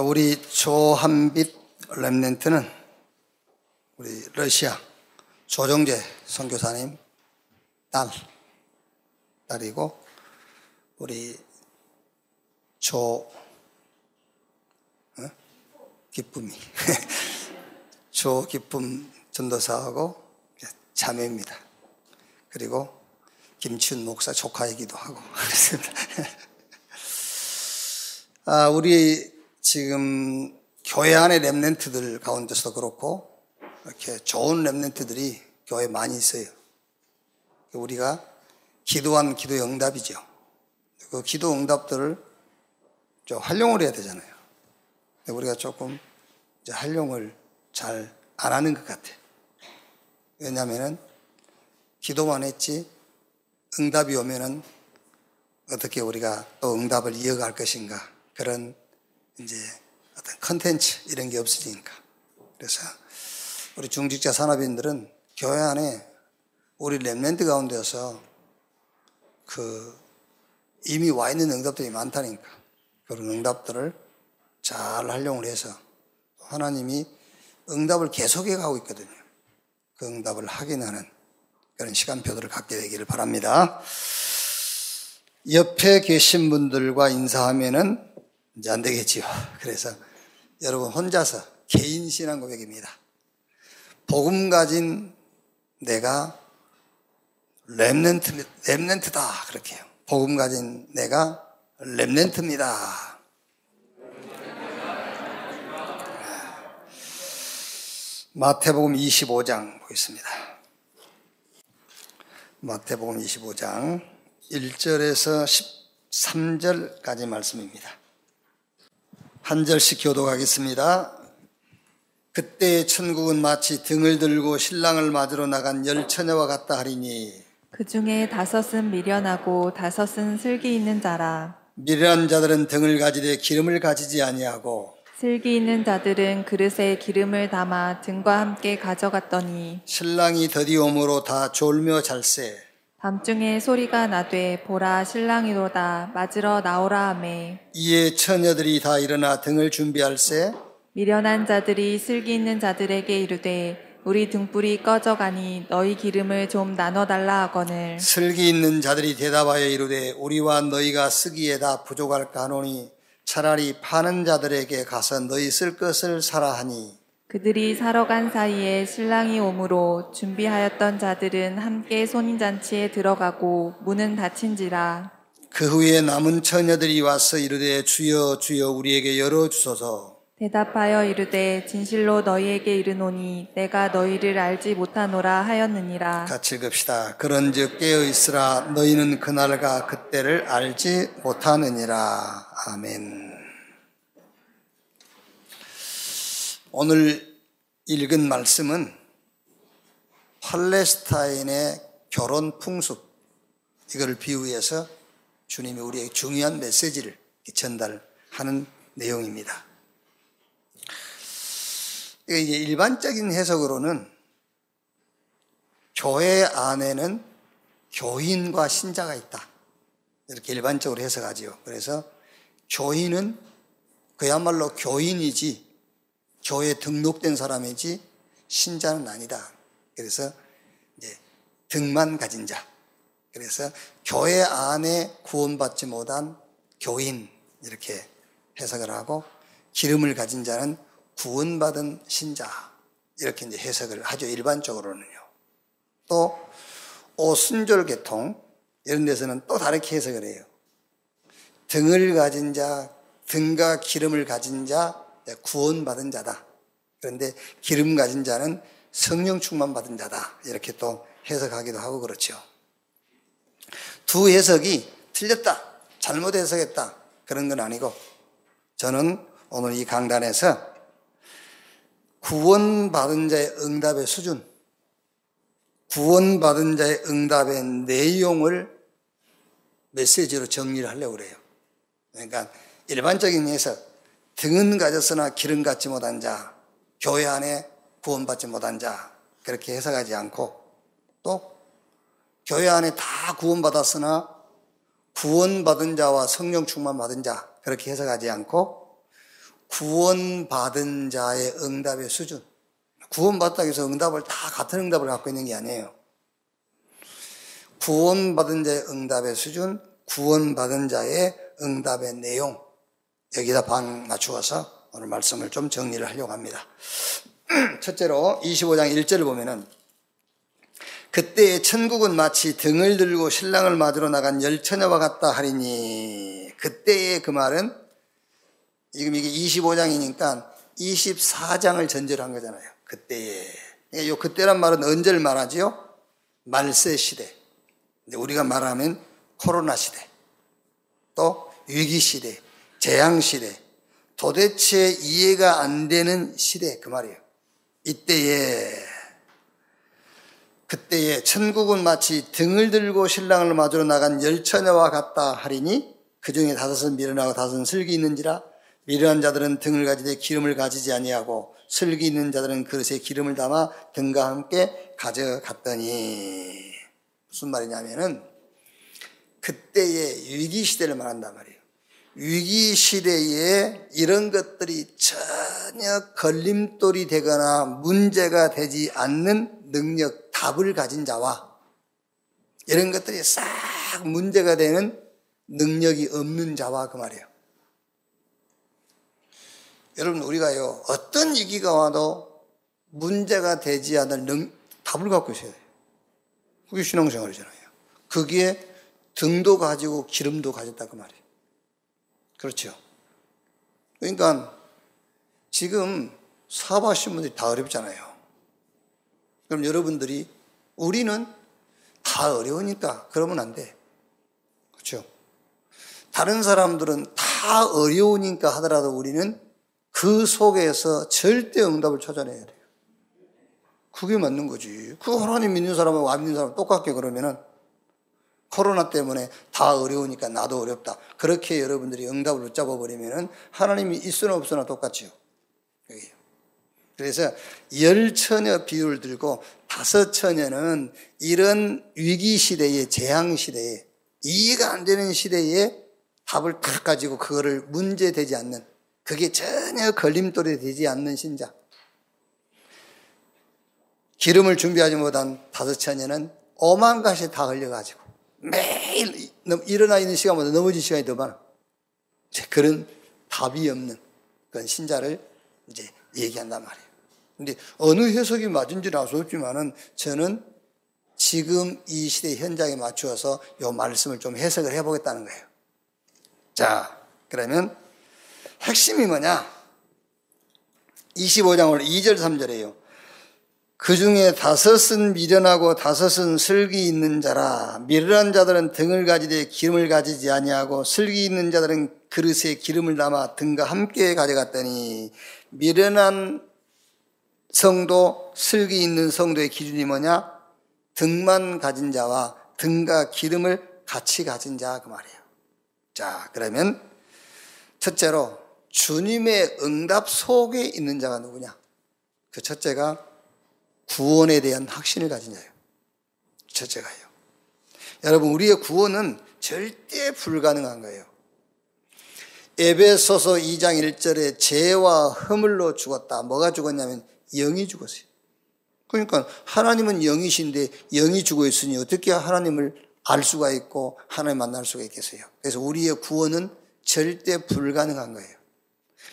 아, 우리 조한빛 랩넨트는 우리 러시아 조정재 선교사님 딸, 딸이고 우리 조 어? 기쁨이 조 기쁨 전도사하고 자매입니다. 그리고 김치훈 목사 조카이기도 하고 그렇습니다. 아, 우리 지금 교회 안의 랩넨트들 가운데서도 그렇고 이렇게 좋은 랩넨트들이 교회에 많이 있어요. 우리가 기도한 기도 응답이죠. 그 기도 응답들을 좀 활용을 해야 되잖아요. 우리가 조금 이제 활용을 잘 안 하는 것 같아요. 왜냐하면은 기도만 했지 응답이 오면은 어떻게 우리가 또 응답을 이어갈 것인가 그런 이제 어떤 컨텐츠 이런 게 없어지니까 그래서 우리 중직자 산업인들은 교회 안에 우리 랩랜드 가운데서 그 이미 와 있는 응답들이 많다니까 그런 응답들을 잘 활용을 해서 하나님이 응답을 계속해 가고 있거든요. 그 응답을 확인하는 그런 시간표들을 갖게 되기를 바랍니다. 옆에 계신 분들과 인사하면은 이제 안 되겠지요. 그래서 여러분 혼자서 개인 신앙 고백입니다. 복음 가진 내가 랩넨트, 랩넨트다. 그렇게 해요. 복음 가진 내가 랩넨트입니다. 마태복음 25장 보겠습니다. 마태복음 25장 1절에서 13절까지 말씀입니다. 한 절씩 교독하겠습니다. 그때 천국은 마치 등을 들고 신랑을 맞으러 나간 열 처녀와 같다 하리니 그 중에 다섯은 미련하고 다섯은 슬기 있는 자라. 미련한 자들은 등을 가지되 기름을 가지지 아니하고 슬기 있는 자들은 그릇에 기름을 담아 등과 함께 가져갔더니 신랑이 더디옴으로 다 졸며 잘세 밤중에 소리가 나되 보라 신랑이로다. 맞으러 나오라 하매. 이에 처녀들이 다 일어나 등을 준비할세. 미련한 자들이 슬기 있는 자들에게 이르되 우리 등불이 꺼져가니 너희 기름을 좀 나눠달라 하거늘. 슬기 있는 자들이 대답하여 이르되 우리와 너희가 쓰기에 다 부족할까 하노니 차라리 파는 자들에게 가서 너희 쓸 것을 사라 하니 그들이 사러 간 사이에 신랑이 오므로 준비하였던 자들은 함께 손인잔치에 들어가고 문은 닫힌지라 그 후에 남은 처녀들이 와서 이르되 주여 주여 우리에게 열어 주소서 대답하여 이르되 진실로 너희에게 이르노니 내가 너희를 알지 못하노라 하였느니라 같이 읽읍시다. 그런즉 깨어 있으라 너희는 그날과 그때를 알지 못하느니라. 아멘. 오늘 읽은 말씀은 팔레스타인의 결혼 풍습 이걸 비유해서 주님이 우리에게 중요한 메시지를 전달하는 내용입니다. 이제 일반적인 해석으로는 교회 안에는 교인과 신자가 있다. 이렇게 일반적으로 해석하지요. 그래서 교인은 그야말로 교인이지 교회에 등록된 사람이지 신자는 아니다. 그래서 이제 등만 가진 자. 그래서 교회 안에 구원받지 못한 교인 이렇게 해석을 하고 기름을 가진 자는 구원받은 신자 이렇게 이제 해석을 하죠 일반적으로는요. 또 오순절 계통 이런 데서는 또 다르게 해석을 해요. 등을 가진 자, 등과 기름을 가진 자, 구원받은 자다. 그런데 기름 가진 자는 성령 충만 받은 자다. 이렇게 또 해석하기도 하고 그렇죠. 두 해석이 틀렸다, 잘못 해석했다 그런 건 아니고 저는 오늘 이 강단에서 구원받은 자의 응답의 수준, 구원받은 자의 응답의 내용을 메시지로 정리를 하려고 그래요. 그러니까 일반적인 해석, 등은 가졌으나 기름 갖지 못한 자, 교회 안에 구원받지 못한 자, 그렇게 해석하지 않고 또 교회 안에 다 구원받았으나 구원받은 자와 성령 충만 받은 자, 그렇게 해석하지 않고 구원받은 자의 응답의 수준. 구원받다고 해서 응답을 다 같은 응답을 갖고 있는 게 아니에요. 구원받은 자의 응답의 수준, 구원받은 자의 응답의 내용. 여기다 반 맞추어서 오늘 말씀을 좀 정리를 하려고 합니다. 첫째로 25장 1절을 보면은 그때의 천국은 마치 등을 들고 신랑을 맞으러 나간 열 처녀와 같다 하리니 그때의 그 말은 지금 이게 25장이니까 24장을 전제로 한 거잖아요. 그때에. 요 그때란 말은 언제를 말하지요? 말세 시대. 우리가 말하면 코로나 시대. 또 위기 시대. 재앙 시대. 도대체 이해가 안 되는 시대. 그 말이에요. 이때에 그때에 천국은 마치 등을 들고 신랑을 맞으러 나간 열처녀와 같다 하리니 그 중에 다섯은 미련하고 다섯은 슬기 있는지라 미련한 자들은 등을 가지되 기름을 가지지 아니하고 슬기 있는 자들은 그릇에 기름을 담아 등과 함께 가져갔더니 무슨 말이냐면은 그때의 위기 시대를 말한단 말이에요. 위기 시대에 이런 것들이 전혀 걸림돌이 되거나 문제가 되지 않는 능력, 답을 가진 자와 이런 것들이 싹 문제가 되는 능력이 없는 자와 그 말이에요. 여러분, 우리가요, 어떤 위기가 와도 문제가 되지 않을 능, 답을 갖고 있어야 돼요. 그게 신앙생활이잖아요. 그게 등도 가지고 기름도 가졌다 그 말이에요. 그렇죠. 그러니까 지금 사업하신 분들이 다 어렵잖아요. 그럼 여러분들이 우리는 다 어려우니까 그러면 안 돼. 그렇죠. 다른 사람들은 다 어려우니까 하더라도 우리는 그 속에서 절대 응답을 찾아내야 돼요. 그게 맞는 거지. 그 하나님 믿는 사람하고 안 믿는 사람 똑같게 그러면은 코로나 때문에 다 어려우니까 나도 어렵다. 그렇게 여러분들이 응답을 붙잡아 버리면은 하나님이 있으나 없으나 똑같지요. 그래서 열 처녀 비유를 들고 다섯 처녀는 이런 위기 시대에 재앙 시대에 이해가 안 되는 시대에 답을 딱 가지고 그거를 문제 되지 않는 그게 전혀 걸림돌이 되지 않는 신자. 기름을 준비하지 못한 다섯 처녀는 오만 가지 다 흘려가지고 매일 일어나 있는 시간보다 넘어진 시간이 더 많아. 그런 답이 없는 그런 신자를 이제 얘기한단 말이에요. 근데 어느 해석이 맞은지는 알 수 없지만은 저는 지금 이 시대 현장에 맞추어서 이 말씀을 좀 해석을 해보겠다는 거예요. 자, 그러면 핵심이 뭐냐? 25장 오늘 2절 3절이에요. 그 중에 다섯은 미련하고 다섯은 슬기 있는 자라. 미련한 자들은 등을 가지되 기름을 가지지 아니하고 슬기 있는 자들은 그릇에 기름을 담아 등과 함께 가져갔더니 미련한 성도, 슬기 있는 성도의 기준이 뭐냐? 등만 가진 자와 등과 기름을 같이 가진 자 그 말이에요. 자, 그러면 첫째로 주님의 응답 속에 있는 자가 누구냐? 그 첫째가 구원에 대한 확신을 자예요. 첫째가요. 여러분, 우리의 구원은 절대 불가능한 거예요. 에베소서 2장 1절에 죄와 허물로 죽었다. 뭐가 죽었냐면 영이 죽었어요. 그러니까 하나님은 영이신데 영이 죽어 있으니 어떻게 하나님을 알 수가 있고 하나님 만날 수가 있겠어요. 그래서 우리의 구원은 절대 불가능한 거예요.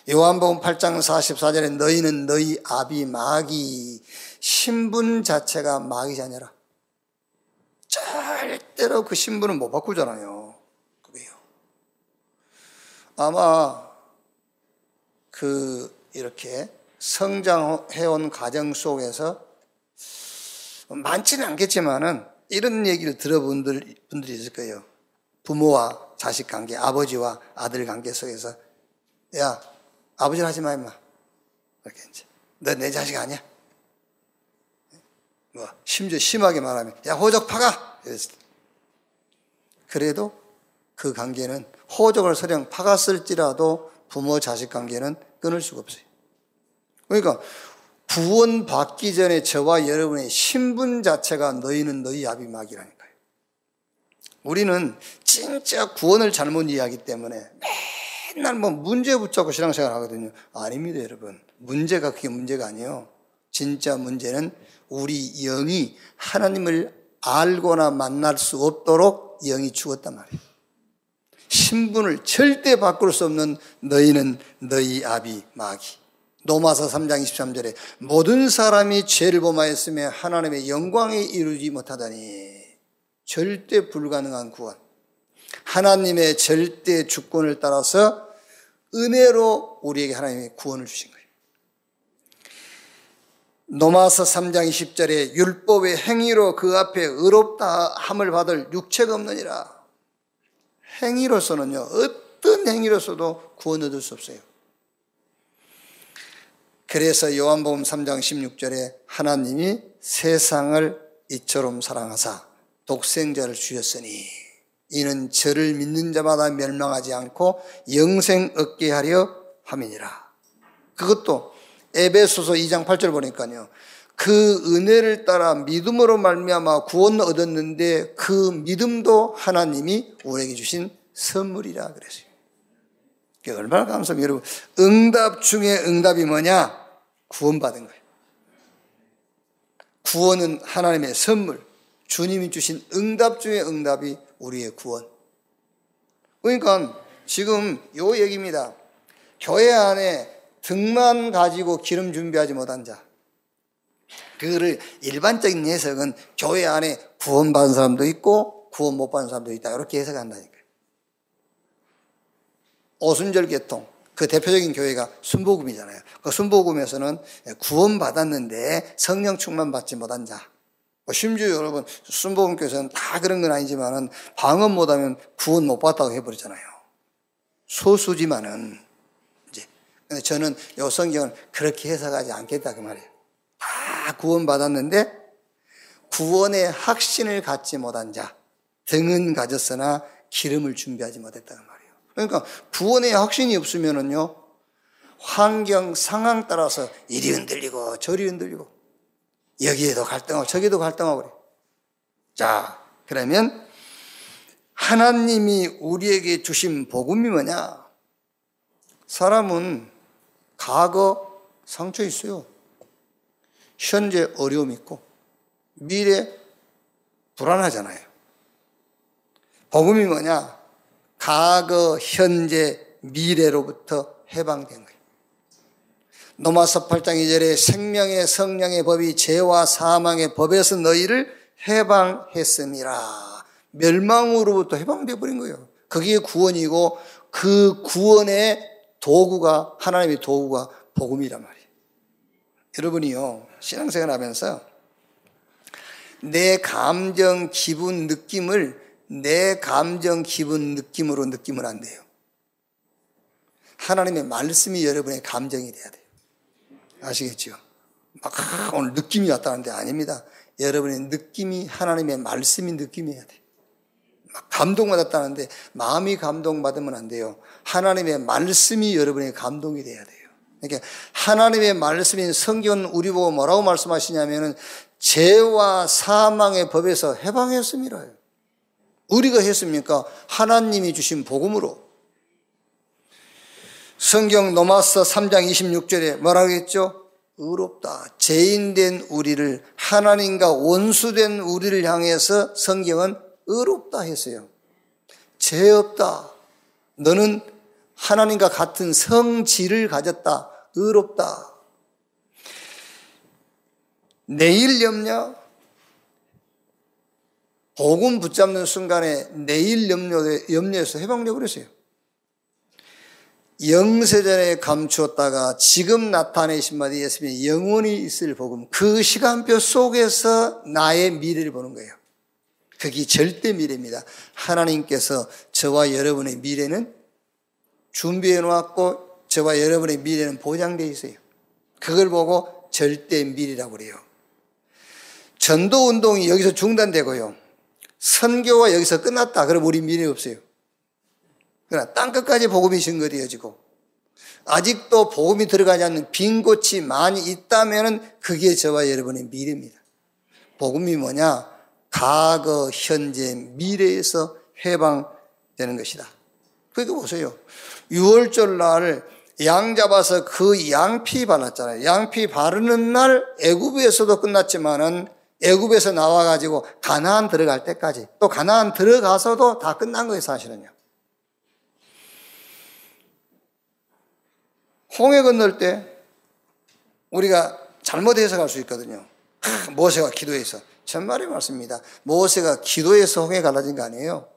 요한복음 8장 44절에 너희는 너희 아비 마귀 신분 자체가 마귀 자녀라. 절대로 그 신분은 못 바꾸잖아요. 그게요. 아마 그 이렇게 성장해온 가정 속에서 많지는 않겠지만은 이런 얘기를 들어본 분들이 있을 거예요. 부모와 자식 관계, 아버지와 아들 관계 속에서 야 아버지를 하지 마 임마 이렇게 이제 너 내 자식 아니야. 뭐 심지어 심하게 말하면 야 호적 파가 이랬을 때. 그래도 그 관계는 호적을 설령 파갔을지라도 부모 자식 관계는 끊을 수가 없어요. 그러니까 구원 받기 전에 저와 여러분의 신분 자체가 너희는 너희 아비막이라니까요. 우리는 진짜 구원을 잘못 이해하기 때문에 맨날 뭐 문제 붙잡고 신앙생활 하거든요. 아닙니다, 여러분. 문제가 그게 문제가 아니에요. 진짜 문제는 우리 영이 하나님을 알거나 만날 수 없도록 영이 죽었단 말이에요. 신분을 절대 바꿀 수 없는 너희는 너희 아비 마귀. 노마서 3장 23절에 모든 사람이 죄를 범하였으며 하나님의 영광에 이루지 못하다니 절대 불가능한 구원. 하나님의 절대 주권을 따라서 은혜로 우리에게 하나님의 구원을 주신 거예요. 노마서 3장 20절에 율법의 행위로 그 앞에 의롭다 함을 받을 육체가 없느니라. 행위로서는요, 어떤 행위로서도 구원 얻을 수 없어요. 그래서 요한복음 3장 16절에 하나님이 세상을 이처럼 사랑하사 독생자를 주셨으니 이는 저를 믿는 자마다 멸망하지 않고 영생 얻게 하려 함이니라. 그것도 에베소서 2장 8절 보니까요. 그 은혜를 따라 믿음으로 말미암아 구원 얻었는데 그 믿음도 하나님이 우리에게 주신 선물이라 그랬어요. 얼마나 감사합니다. 여러분. 응답 중에 응답이 뭐냐? 구원받은 거예요. 구원은 하나님의 선물. 주님이 주신 응답 중에 응답이 우리의 구원. 그러니까 지금 요 얘기입니다. 교회 안에 등만 가지고 기름 준비하지 못한 자. 그거를 일반적인 해석은 교회 안에 구원받은 사람도 있고 구원 못 받은 사람도 있다. 이렇게 해석한다니까요. 오순절 계통. 그 대표적인 교회가 순복음이잖아요. 그 순복음에서는 구원받았는데 성령 충만 받지 못한 자. 뭐 심지어 여러분, 순복음 교회에서는 다 그런 건 아니지만은 방언 못하면 구원 못 받다고 해버리잖아요. 소수지만은. 근데 저는 요 성경을 그렇게 해석하지 않겠다 그 말이에요. 다 구원받았는데 구원의 확신을 갖지 못한 자 등은 가졌으나 기름을 준비하지 못했다는 말이에요. 그러니까 구원의 확신이 없으면은요 환경 상황 따라서 이리 흔들리고 저리 흔들리고 여기에도 갈등하고 저기도 갈등하고 그래. 자 그러면 하나님이 우리에게 주신 복음이 뭐냐? 사람은 과거 상처 있어요. 현재 어려움 있고 미래 불안하잖아요. 복음이 뭐냐? 과거, 현재, 미래로부터 해방된 거예요. 노마서 8장 2절에 생명의 성령의 법이 죄와 사망의 법에서 너희를 해방했음이라. 멸망으로부터 해방되어 버린 거예요. 그게 구원이고 그 구원의 도구가 하나님의 도구가 복음이란 말이에요. 여러분이요, 신앙생활 하면서 내 감정, 기분, 느낌을 내 감정, 기분, 느낌으로 느끼면 안 돼요. 하나님의 말씀이 여러분의 감정이 돼야 돼요. 아시겠죠? 막 오늘 느낌이 왔다는데 아닙니다. 여러분의 느낌이 하나님의 말씀이 느낌이어야 돼요. 막 감동받았다는데 마음이 감동받으면 안 돼요. 하나님의 말씀이 여러분의 감동이 돼야 돼요. 그러니까 하나님의 말씀인 성경은 우리 보고 뭐라고 말씀하시냐면은 죄와 사망의 법에서 해방했습니다. 우리가 했습니까? 하나님이 주신 복음으로. 성경 노마서 3장 26절에 뭐라고 했죠? 의롭다. 죄인된 우리를 하나님과 원수된 우리를 향해서 성경은 의롭다 했어요. 죄 없다. 너는 하나님과 같은 성질을 가졌다. 의롭다. 내일 염려, 복음 붙잡는 순간에 내일 염려, 염려에서 해방되어 버렸어요. 영세전에 감추었다가 지금 나타내신 바 된 예수님이 영원히 있을 복음, 그 시간표 속에서 나의 미래를 보는 거예요. 그게 절대 미래입니다. 하나님께서 저와 여러분의 미래는 준비해 놓았고 저와 여러분의 미래는 보장되어 있어요. 그걸 보고 절대 미래라고 그래요. 전도 운동이 여기서 중단되고요. 선교가 여기서 끝났다. 그럼 우리 미래 없어요. 그러나 땅끝까지 복음이 증거되어지고 아직도 복음이 들어가지 않는 빈 곳이 많이 있다면 그게 저와 여러분의 미래입니다. 복음이 뭐냐? 과거, 현재, 미래에서 해방되는 것이다. 그러니까 보세요. 6월절 날 양 잡아서 그 양피 발랐잖아요. 양피 바르는 날 애굽에서도 끝났지만은 애굽에서 나와 가지고 가나안 들어갈 때까지 또 가나안 들어가서도 다 끝난 거예요, 사실은요. 홍해 건널 때 우리가 잘못 해석할 수 있거든요. 모세가 기도해서 정말의 말씀입니다. 모세가 기도해서 홍해 갈라진 거 아니에요.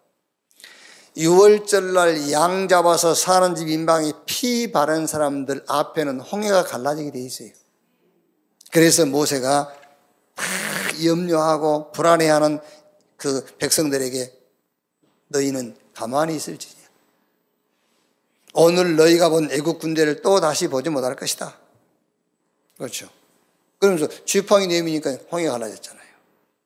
6월절 날 양 잡아서 사는 집 인방이 피 바른 사람들 앞에는 홍해가 갈라지게 돼 있어요. 그래서 모세가 염려하고 불안해하는 그 백성들에게 너희는 가만히 있을지니야. 오늘 너희가 본 애국 군대를 또 다시 보지 못할 것이다. 그렇죠. 그러면서 지팡이 내미니까 홍해가 갈라졌잖아요.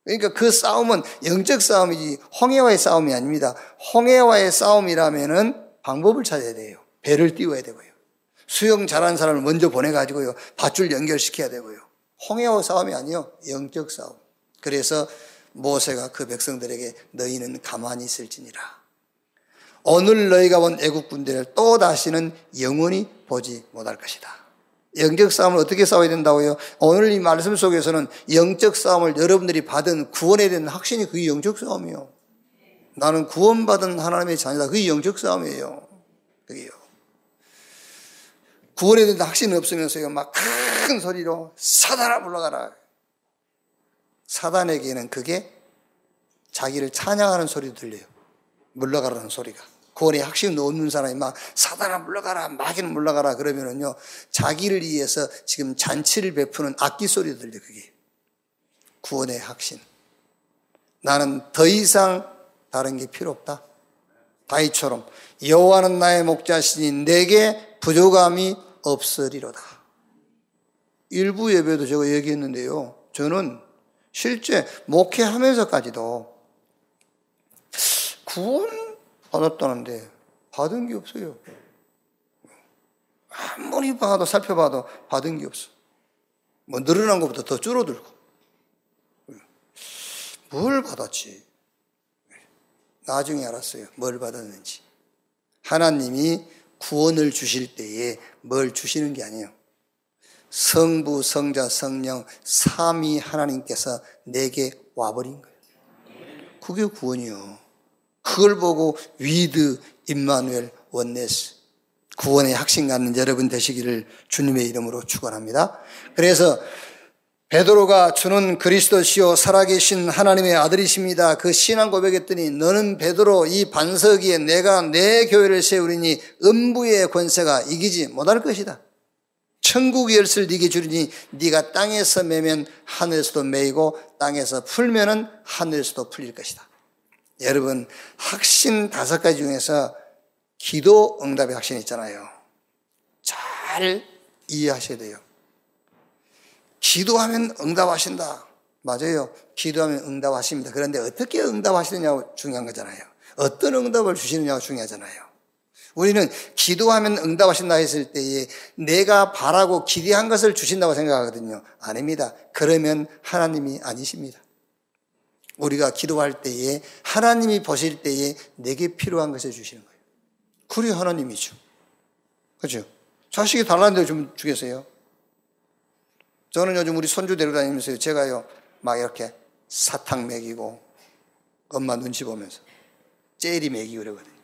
그러니까 그 싸움은 영적 싸움이지 홍해와의 싸움이 아닙니다. 홍해와의 싸움이라면은 방법을 찾아야 돼요. 배를 띄워야 되고요. 수영 잘하는 사람을 먼저 보내가지고요. 밧줄 연결시켜야 되고요. 홍해와 싸움이 아니요. 영적 싸움. 그래서 모세가 그 백성들에게 너희는 가만히 있을지니라. 오늘 너희가 본 애국 군대를 또 다시는 영원히 보지 못할 것이다. 영적 싸움을 어떻게 싸워야 된다고요? 오늘 이 말씀 속에서는 영적 싸움을 여러분들이 받은 구원에 대한 확신이 그게 영적 싸움이요. 나는 구원받은 하나님의 자녀다. 그게 영적 싸움이에요. 그게요. 구원에 대한 확신이 없으면서요. 막 큰 소리로 사단아 물러가라. 사단에게는 그게 자기를 찬양하는 소리도 들려요. 물러가라는 소리가. 구원에 확신이 없는 사람이 막 사단아 물러가라, 마귀는 물러가라 그러면은요, 자기를 위해서 지금 잔치를 베푸는 악기 소리도 들려, 그게. 구원의 확신. 나는 더 이상 다른 게 필요 없다. 다이처럼 여호와는 나의 목자시니 내게 부족함이 없으리로다. 일부 예배도 제가 얘기했는데요. 저는 실제 목회하면서까지도 구원 받았다는데 받은 게 없어요. 아무리 봐도 살펴봐도 받은 게 없어. 뭐 늘어난 것보다 더 줄어들고. 뭘 받았지? 나중에 알았어요. 뭘 받았는지. 하나님이 구원을 주실 때에 뭘 주시는 게 아니에요. 성부, 성자, 성령, 삼위 하나님께서 내게 와버린 거예요. 그게 구원이요. 그걸 보고 With, 임마누엘, Oneness 구원의 확신 갖는 여러분 되시기를 주님의 이름으로 축원합니다. 그래서 베드로가 주는 그리스도시요 살아계신 하나님의 아들이십니다. 그 신앙 고백했더니 너는 베드로 이 반석 위에 내가 내 교회를 세우리니 음부의 권세가 이기지 못할 것이다. 천국의 열쇠를 네게 주리니 네가 땅에서 매면 하늘에서도 매이고 땅에서 풀면은 하늘에서도 풀릴 것이다. 여러분 확신 다섯 가지 중에서 기도 응답의 확신이 있잖아요. 잘 이해하셔야 돼요. 기도하면 응답하신다. 맞아요. 기도하면 응답하십니다. 그런데 어떻게 응답하시느냐가 중요한 거잖아요. 어떤 응답을 주시느냐가 중요하잖아요. 우리는 기도하면 응답하신다 했을 때에 내가 바라고 기대한 것을 주신다고 생각하거든요. 아닙니다. 그러면 하나님이 아니십니다. 우리가 기도할 때에 하나님이 보실 때에 내게 필요한 것을 주시는 거예요. 그리 하나님이죠. 그렇죠? 자식이 달라는데 좀 주겠어요? 저는 요즘 우리 손주 데려다니면서 제가요, 막 이렇게 사탕 먹이고, 엄마 눈치 보면서, 젤리 먹이고 그러거든요.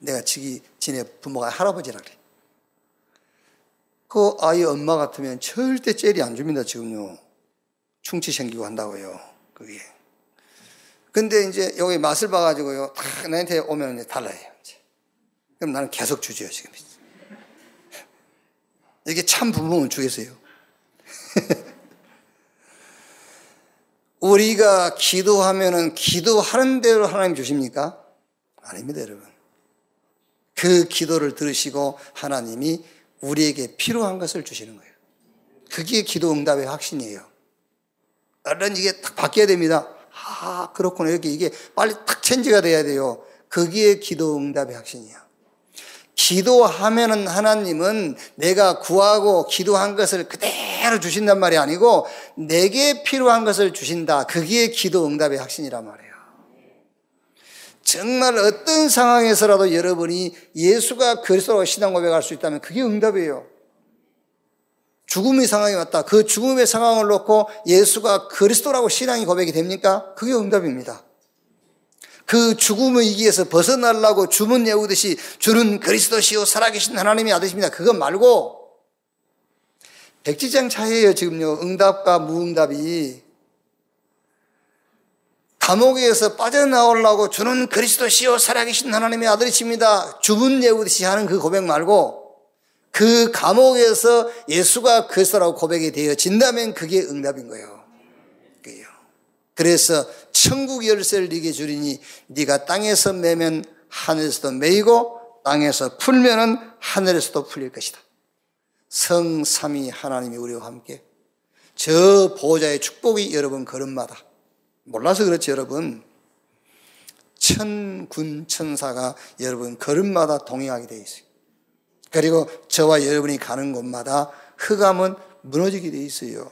내가 지기 지네 부모가 할아버지라 그래. 그 아이 엄마 같으면 절대 젤리 안 줍니다, 지금요. 충치 생기고 한다고요, 그게. 근데 이제 여기 맛을 봐가지고요, 다 나한테 오면 이제 달라요. 이제. 그럼 나는 계속 주죠, 지금. 이게 참 부모는 주겠어요. 우리가 기도하면은 기도하는 대로 하나님 주십니까? 아닙니다, 여러분. 그 기도를 들으시고 하나님이 우리에게 필요한 것을 주시는 거예요. 그게 기도 응답의 확신이에요. 얼른 이게 딱 바뀌어야 됩니다. 아, 그렇구나. 이렇게 이게 빨리 탁 체인지가 돼야 돼요. 그게 기도 응답의 확신이야. 기도하면은 하나님은 내가 구하고 기도한 것을 그대로 주신단 말이 아니고 내게 필요한 것을 주신다. 그게 기도 응답의 확신이란 말이에요. 정말 어떤 상황에서라도 여러분이 예수가 그리스도라고 신앙 고백할 수 있다면 그게 응답이에요. 죽음의 상황이 왔다. 그 죽음의 상황을 놓고 예수가 그리스도라고 신앙이 고백이 됩니까? 그게 응답입니다. 그 죽음의 위기에서 벗어나려고 주문 외우듯이 주는 그리스도시요 살아계신 하나님의 아들입니다. 그것 말고 백지장 차이에요 지금요 응답과 무응답이 감옥에서 빠져나오려고 주는 그리스도시요 살아계신 하나님의 아들이십니다. 주문 외우듯이 하는 그 고백 말고 그 감옥에서 예수가 그리스도라고 고백이 되어진다면 그게 응답인 거예요. 그래서 천국 열쇠를 네게 주리니 네가 땅에서 매면 하늘에서도 매이고 땅에서 풀면은 하늘에서도 풀릴 것이다. 성삼위 하나님이 우리와 함께 저 보호자의 축복이 여러분 걸음마다 몰라서 그렇지 여러분 천군 천사가 여러분 걸음마다 동행하게 되어 있어요. 그리고 저와 여러분이 가는 곳마다 흑암은 무너지게 되어 있어요.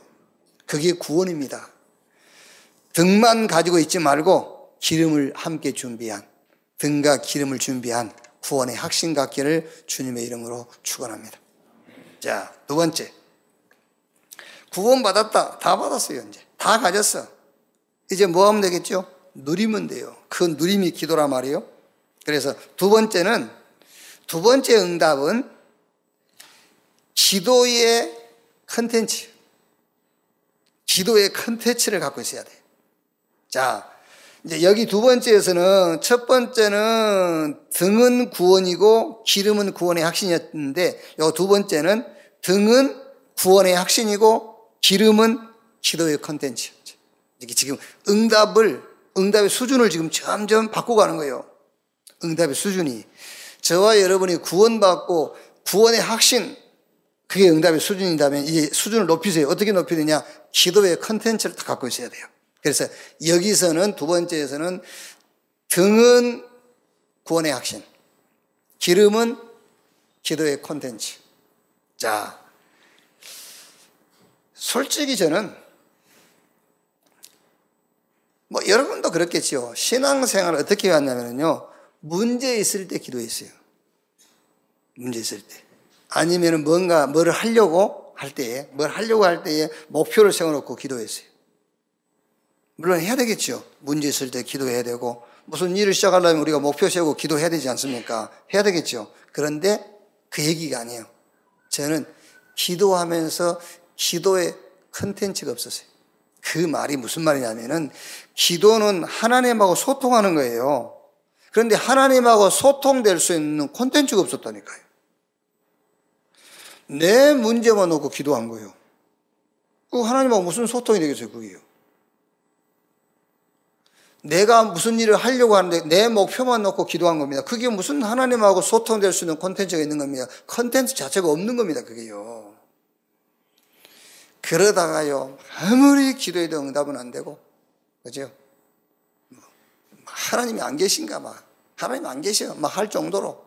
그게 구원입니다. 등만 가지고 있지 말고 기름을 함께 준비한 등과 기름을 준비한 구원의 확신 갖기를 주님의 이름으로 축원합니다. 자, 두 번째. 구원 받았다. 다 받았어요, 이제. 다 가졌어. 이제 뭐 하면 되겠죠? 누리면 돼요. 그 누림이 기도라 말이에요. 그래서 두 번째는 두 번째 응답은 기도의 컨텐츠. 기도의 컨텐츠를 갖고 있어야 돼. 자, 이제 여기 두 번째에서는 첫 번째는 등은 구원이고 기름은 구원의 확신이었는데 요 두 번째는 등은 구원의 확신이고 기름은 기도의 컨텐츠. 이게 지금 응답을 응답의 수준을 지금 점점 바꿔가는 거예요. 응답의 수준이 저와 여러분이 구원받고 구원의 확신 그게 응답의 수준이라면 이 수준을 높이세요. 어떻게 높이느냐? 기도의 컨텐츠를 다 갖고 있어야 돼요. 그래서 여기서는 두 번째에서는 등은 구원의 확신, 기름은 기도의 콘텐츠. 자, 솔직히 저는 뭐 여러분도 그렇겠지요. 신앙생활 어떻게 왔냐면요. 문제 있을 때 기도했어요. 문제 있을 때. 아니면 뭔가 뭘 하려고 할 때에, 뭘 하려고 할 때에 목표를 세워놓고 기도했어요. 물론 해야 되겠죠. 문제 있을 때 기도해야 되고, 무슨 일을 시작하려면 우리가 목표 세우고 기도해야 되지 않습니까? 해야 되겠죠. 그런데 그 얘기가 아니에요. 저는 기도하면서 기도의 컨텐츠가 없었어요. 그 말이 무슨 말이냐면은 기도는 하나님하고 소통하는 거예요. 그런데 하나님하고 소통될 수 있는 콘텐츠가 없었다니까요. 내 문제만 놓고 기도한 거예요. 그 하나님하고 무슨 소통이 되겠어요, 그게요. 내가 무슨 일을 하려고 하는데 내 목표만 놓고 기도한 겁니다. 그게 무슨 하나님하고 소통될 수 있는 콘텐츠가 있는 겁니다. 콘텐츠 자체가 없는 겁니다, 그게요. 그러다가요, 아무리 기도해도 응답은 안 되고, 그죠? 하나님이 안 계신가 봐. 하나님 안 계셔. 막 할 정도로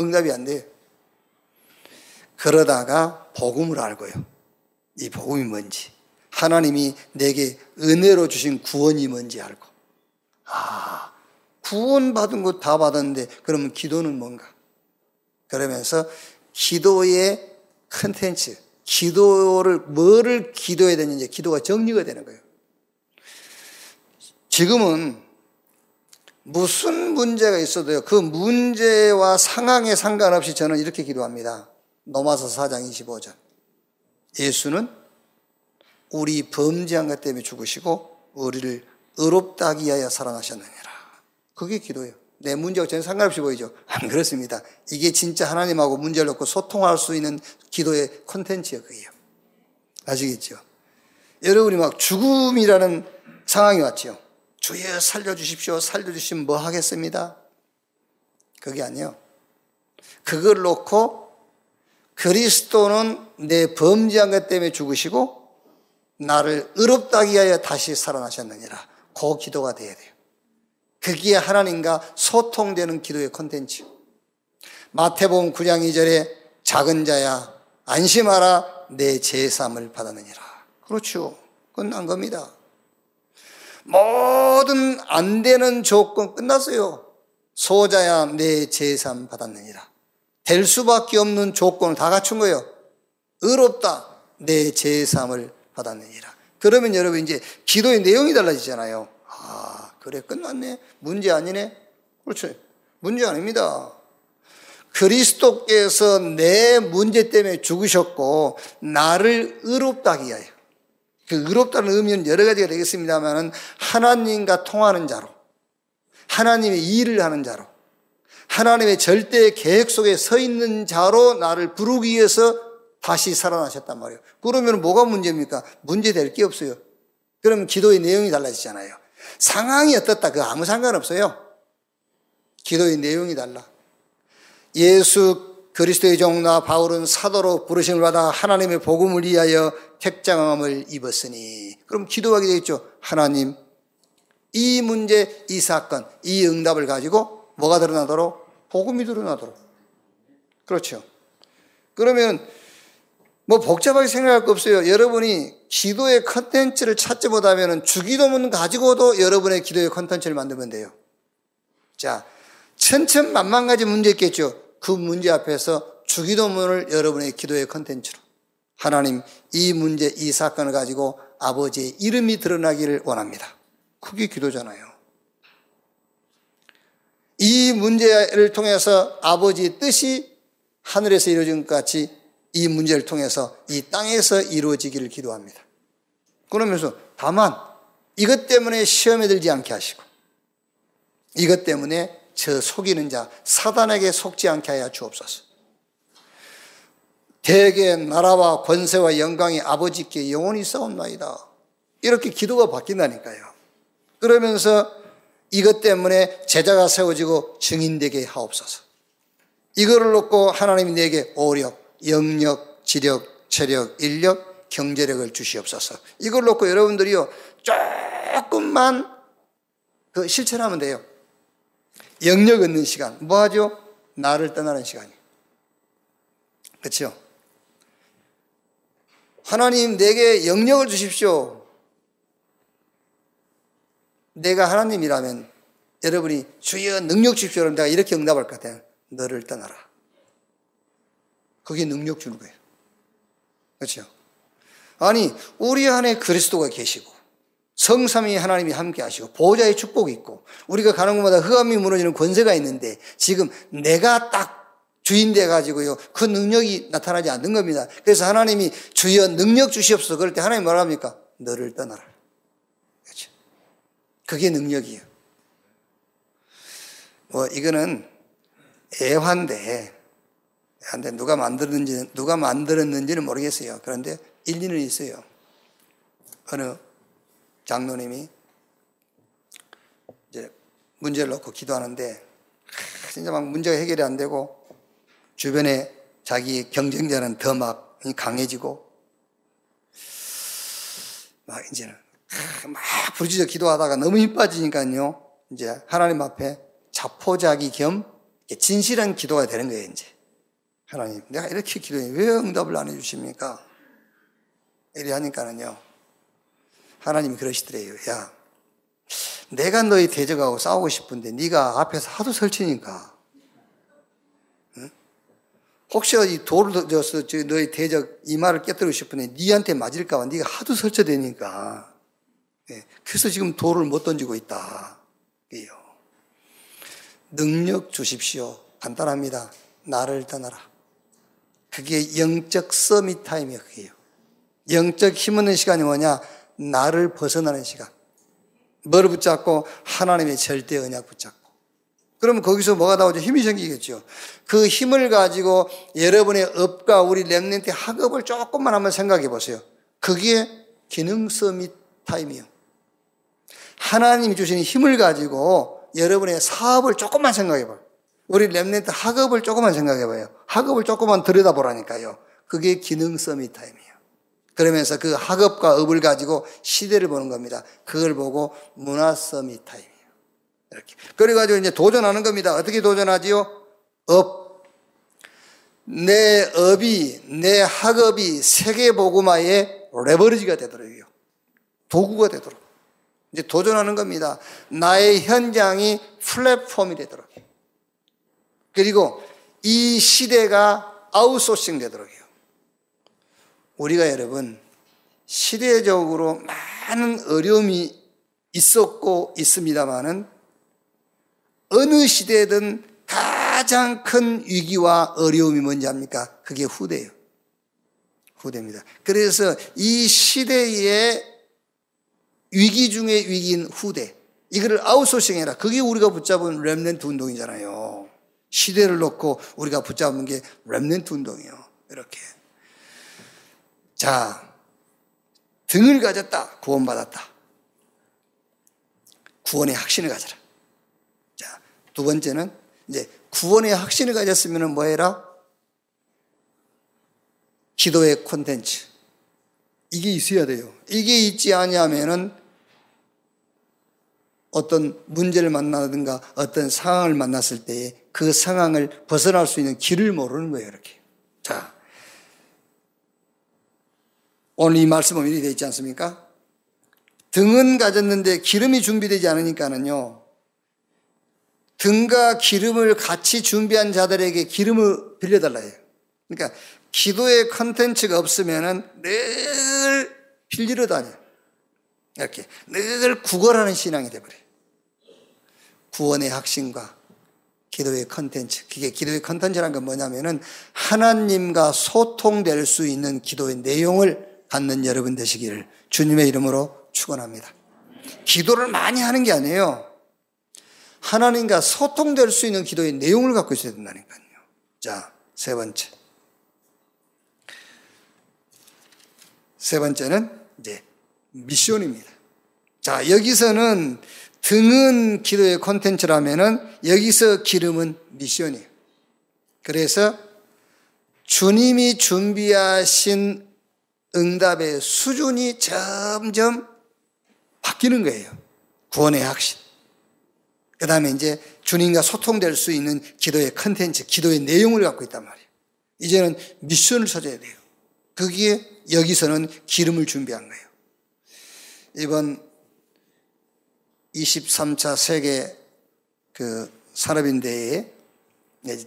응답이 안 돼요. 그러다가 복음을 알고요. 이 복음이 뭔지. 하나님이 내게 은혜로 주신 구원이 뭔지 알고. 아, 구원받은 것 다 받았는데, 그러면 기도는 뭔가? 그러면서 기도의 컨텐츠, 기도를, 뭐를 기도해야 되는지 기도가 정리가 되는 거예요. 지금은 무슨 문제가 있어도요, 그 문제와 상황에 상관없이 저는 이렇게 기도합니다. 노마서 4장 25절. 예수는 우리 범죄한 것 때문에 죽으시고, 우리를 의롭다 하기 위하여 살아나셨느니라. 그게 기도예요. 내 문제와 전혀 상관없이 보이죠? 안 그렇습니다. 이게 진짜 하나님하고 문제를 놓고 소통할 수 있는 기도의 콘텐츠예요, 그게요. 아시겠죠? 여러분이 막 죽음이라는 상황이 왔죠. 주여 살려주십시오. 살려주시면 뭐 하겠습니다? 그게 아니요. 그걸 놓고 그리스도는 내 범죄한 것 때문에 죽으시고 나를 의롭다 하기 위하여 다시 살아나셨느니라. 그 기도가 돼야 돼요. 그게 하나님과 소통되는 기도의 콘텐츠. 마태복음 9장 2절에 작은 자야 안심하라 내 제삼을 받았느니라. 그렇죠. 끝난 겁니다. 모든 안 되는 조건 끝났어요. 소자야 내 재산 받았느니라. 될 수밖에 없는 조건을 다 갖춘 거예요. 의롭다. 내 제삼을 받았느니라. 그러면 여러분 이제 기도의 내용이 달라지잖아요. 아, 그래 끝났네. 문제 아니네. 그렇죠. 문제 아닙니다. 그리스도께서 내 문제 때문에 죽으셨고 나를 의롭다 하기 위하여. 그 의롭다는 의미는 여러 가지가 되겠습니다만 하나님과 통하는 자로 하나님의 일을 하는 자로 하나님의 절대 계획 속에 서 있는 자로 나를 부르기 위해서 다시 살아나셨단 말이에요. 그러면 뭐가 문제입니까? 문제 될 게 없어요. 그러면 기도의 내용이 달라지잖아요. 상황이 어떻다. 그 아무 상관없어요. 기도의 내용이 달라. 예수 그리스도의 종나 바울은 사도로 부르심을 받아 하나님의 복음을 위하여 택장함을 입었으니 그럼 기도하게 되겠죠. 하나님 이 문제, 이 사건, 이 응답을 가지고 뭐가 드러나도록 복음이 드러나도록 그렇죠. 그러면 뭐 복잡하게 생각할 거 없어요. 여러분이 기도의 컨텐츠를 찾지 못하면 주기도문 가지고도 여러분의 기도의 컨텐츠를 만들면 돼요. 자, 천천만만 가지 문제 있겠죠. 그 문제 앞에서 주기도문을 여러분의 기도의 컨텐츠로 하나님 이 문제 이 사건을 가지고 아버지의 이름이 드러나기를 원합니다. 그게 기도잖아요. 이 문제를 통해서 아버지의 뜻이 하늘에서 이루어진 것 같이 이 문제를 통해서 이 땅에서 이루어지기를 기도합니다. 그러면서 다만 이것 때문에 시험에 들지 않게 하시고 이것 때문에 저 속이는 자 사단에게 속지 않게 하여 주옵소서. 대개 나라와 권세와 영광이 아버지께 영원히 싸움나이다. 이렇게 기도가 바뀐다니까요. 그러면서 이것 때문에 제자가 세워지고 증인되게 하옵소서. 이거를 놓고 하나님이 내게 오력, 영력, 지력, 체력, 인력, 경제력을 주시옵소서. 이걸 놓고 여러분들이요, 조금만 그 실천하면 돼요. 영력 얻는 시간. 뭐 하죠? 나를 떠나는 시간이. 그렇죠? 하나님 내게 영력을 주십시오. 내가 하나님이라면 여러분이 주여 능력 주십시오. 내가 이렇게 응답할 것 같아요. 너를 떠나라. 그게 능력 주는 거예요. 그렇죠? 아니, 우리 안에 그리스도가 계시고, 성삼위 하나님이 함께 하시고, 보호자의 축복이 있고, 우리가 가는 곳마다 흑암이 무너지는 권세가 있는데, 지금 내가 딱 주인 돼가지고요, 그 능력이 나타나지 않는 겁니다. 그래서 하나님이 주여 능력 주시옵소서. 그럴 때 하나님 뭐라 합니까? 너를 떠나라. 그게 능력이에요. 뭐, 이거는 애환데, 근데 누가 만들었는지, 누가 만들었는지는 모르겠어요. 그런데 일리는 있어요. 어느 장로님이 이제 문제를 놓고 기도하는데, 진짜 막 문제가 해결이 안 되고, 주변에 자기 경쟁자는 더 막 강해지고, 막 이제는 막 부르짖어 기도하다가 너무 힘 빠지니까요, 이제 하나님 앞에 자포자기 겸 진실한 기도가 되는 거예요, 이제. 하나님, 내가 이렇게 기도해. 왜 응답을 안 해주십니까? 이래 하니까는요. 하나님이 그러시더래요. 야, 내가 너희 대적하고 싸우고 싶은데 네가 앞에서 하도 설치니까. 응? 혹시 이 돌을 져서 너희 대적 이마를 깨뜨리고 싶은데 네한테 맞을까봐 네가 하도 설쳐대니까. 네. 그래서 지금 돌을 못 던지고 있다. 능력 주십시오. 간단합니다. 나를 떠나라. 그게 영적 서밋 타임이에요. 영적 힘 얻는 시간이 뭐냐? 나를 벗어나는 시간. 뭘 붙잡고 하나님의 절대 언약 붙잡고. 그러면 거기서 뭐가 나오죠? 힘이 생기겠죠. 그 힘을 가지고 여러분의 업과 우리 랩렌트 학업을 조금만 한번 생각해 보세요. 그게 기능 summit time이에요. 하나님이 주신 힘을 가지고 여러분의 사업을 조금만 생각해 봐요. 우리 Remnant 학업을 조금만 생각해 봐요. 학업을 조금만 들여다보라니까요. 그게 기능 summit time이에요. 그러면서 그 학업과 업을 가지고 시대를 보는 겁니다. 그걸 보고 문화 summit time이에요. 이렇게. 그래가지고 이제 도전하는 겁니다. 어떻게 도전하지요? 업. 내 업이, 내 학업이 세계보고마의 레버리지가 되도록요. 도구가 되도록. 이제 도전하는 겁니다. 나의 현장이 플랫폼이 되도록. 그리고 이 시대가 아웃소싱 되도록 해요. 우리가 여러분, 시대적으로 많은 어려움이 있었고 있습니다만은 어느 시대든 가장 큰 위기와 어려움이 뭔지 압니까? 그게 후대예요. 후대입니다. 그래서 이 시대의 위기 중의 위기인 후대. 이거를 아웃소싱해라. 그게 우리가 붙잡은 Remnant 운동이잖아요. 시대를 놓고 우리가 붙잡은 게 Remnant 운동이에요. 이렇게. 자, 등을 가졌다. 구원받았다. 구원의 확신을 가져라. 자, 두 번째는 이제 구원의 확신을 가졌으면 뭐 해라? 기도의 콘텐츠. 이게 있어야 돼요. 이게 있지 않냐면은 어떤 문제를 만나든가 어떤 상황을 만났을 때에 그 상황을 벗어날 수 있는 길을 모르는 거예요, 이렇게. 자. 오늘 이 말씀은 이렇게 되어 있지 않습니까? 등은 가졌는데 기름이 준비되지 않으니까는요, 등과 기름을 같이 준비한 자들에게 기름을 빌려달라 해요. 그러니까 기도의 컨텐츠가 없으면은 늘 빌리러 다녀. 이렇게 늘 구걸하는 신앙이 돼버려요. 구원의 확신과 기도의 컨텐츠. 그게 기도의 컨텐츠란 건 뭐냐면은 하나님과 소통될 수 있는 기도의 내용을 갖는 여러분 되시기를 주님의 이름으로 축원합니다. 기도를 많이 하는 게 아니에요. 하나님과 소통될 수 있는 기도의 내용을 갖고 있어야 된다니까요. 자, 세 번째. 세 번째는 이제 미션입니다. 자, 여기서는 등은 기도의 콘텐츠라면은 여기서 기름은 미션이에요. 그래서 주님이 준비하신 응답의 수준이 점점 바뀌는 거예요. 구원의 확신. 그 다음에 이제 주님과 소통될 수 있는 기도의 컨텐츠, 기도의 내용을 갖고 있단 말이에요. 이제는 미션을 찾아야 돼요. 거기에 여기서는 기름을 준비한 거예요. 이번 23차 세계 그 산업인대회에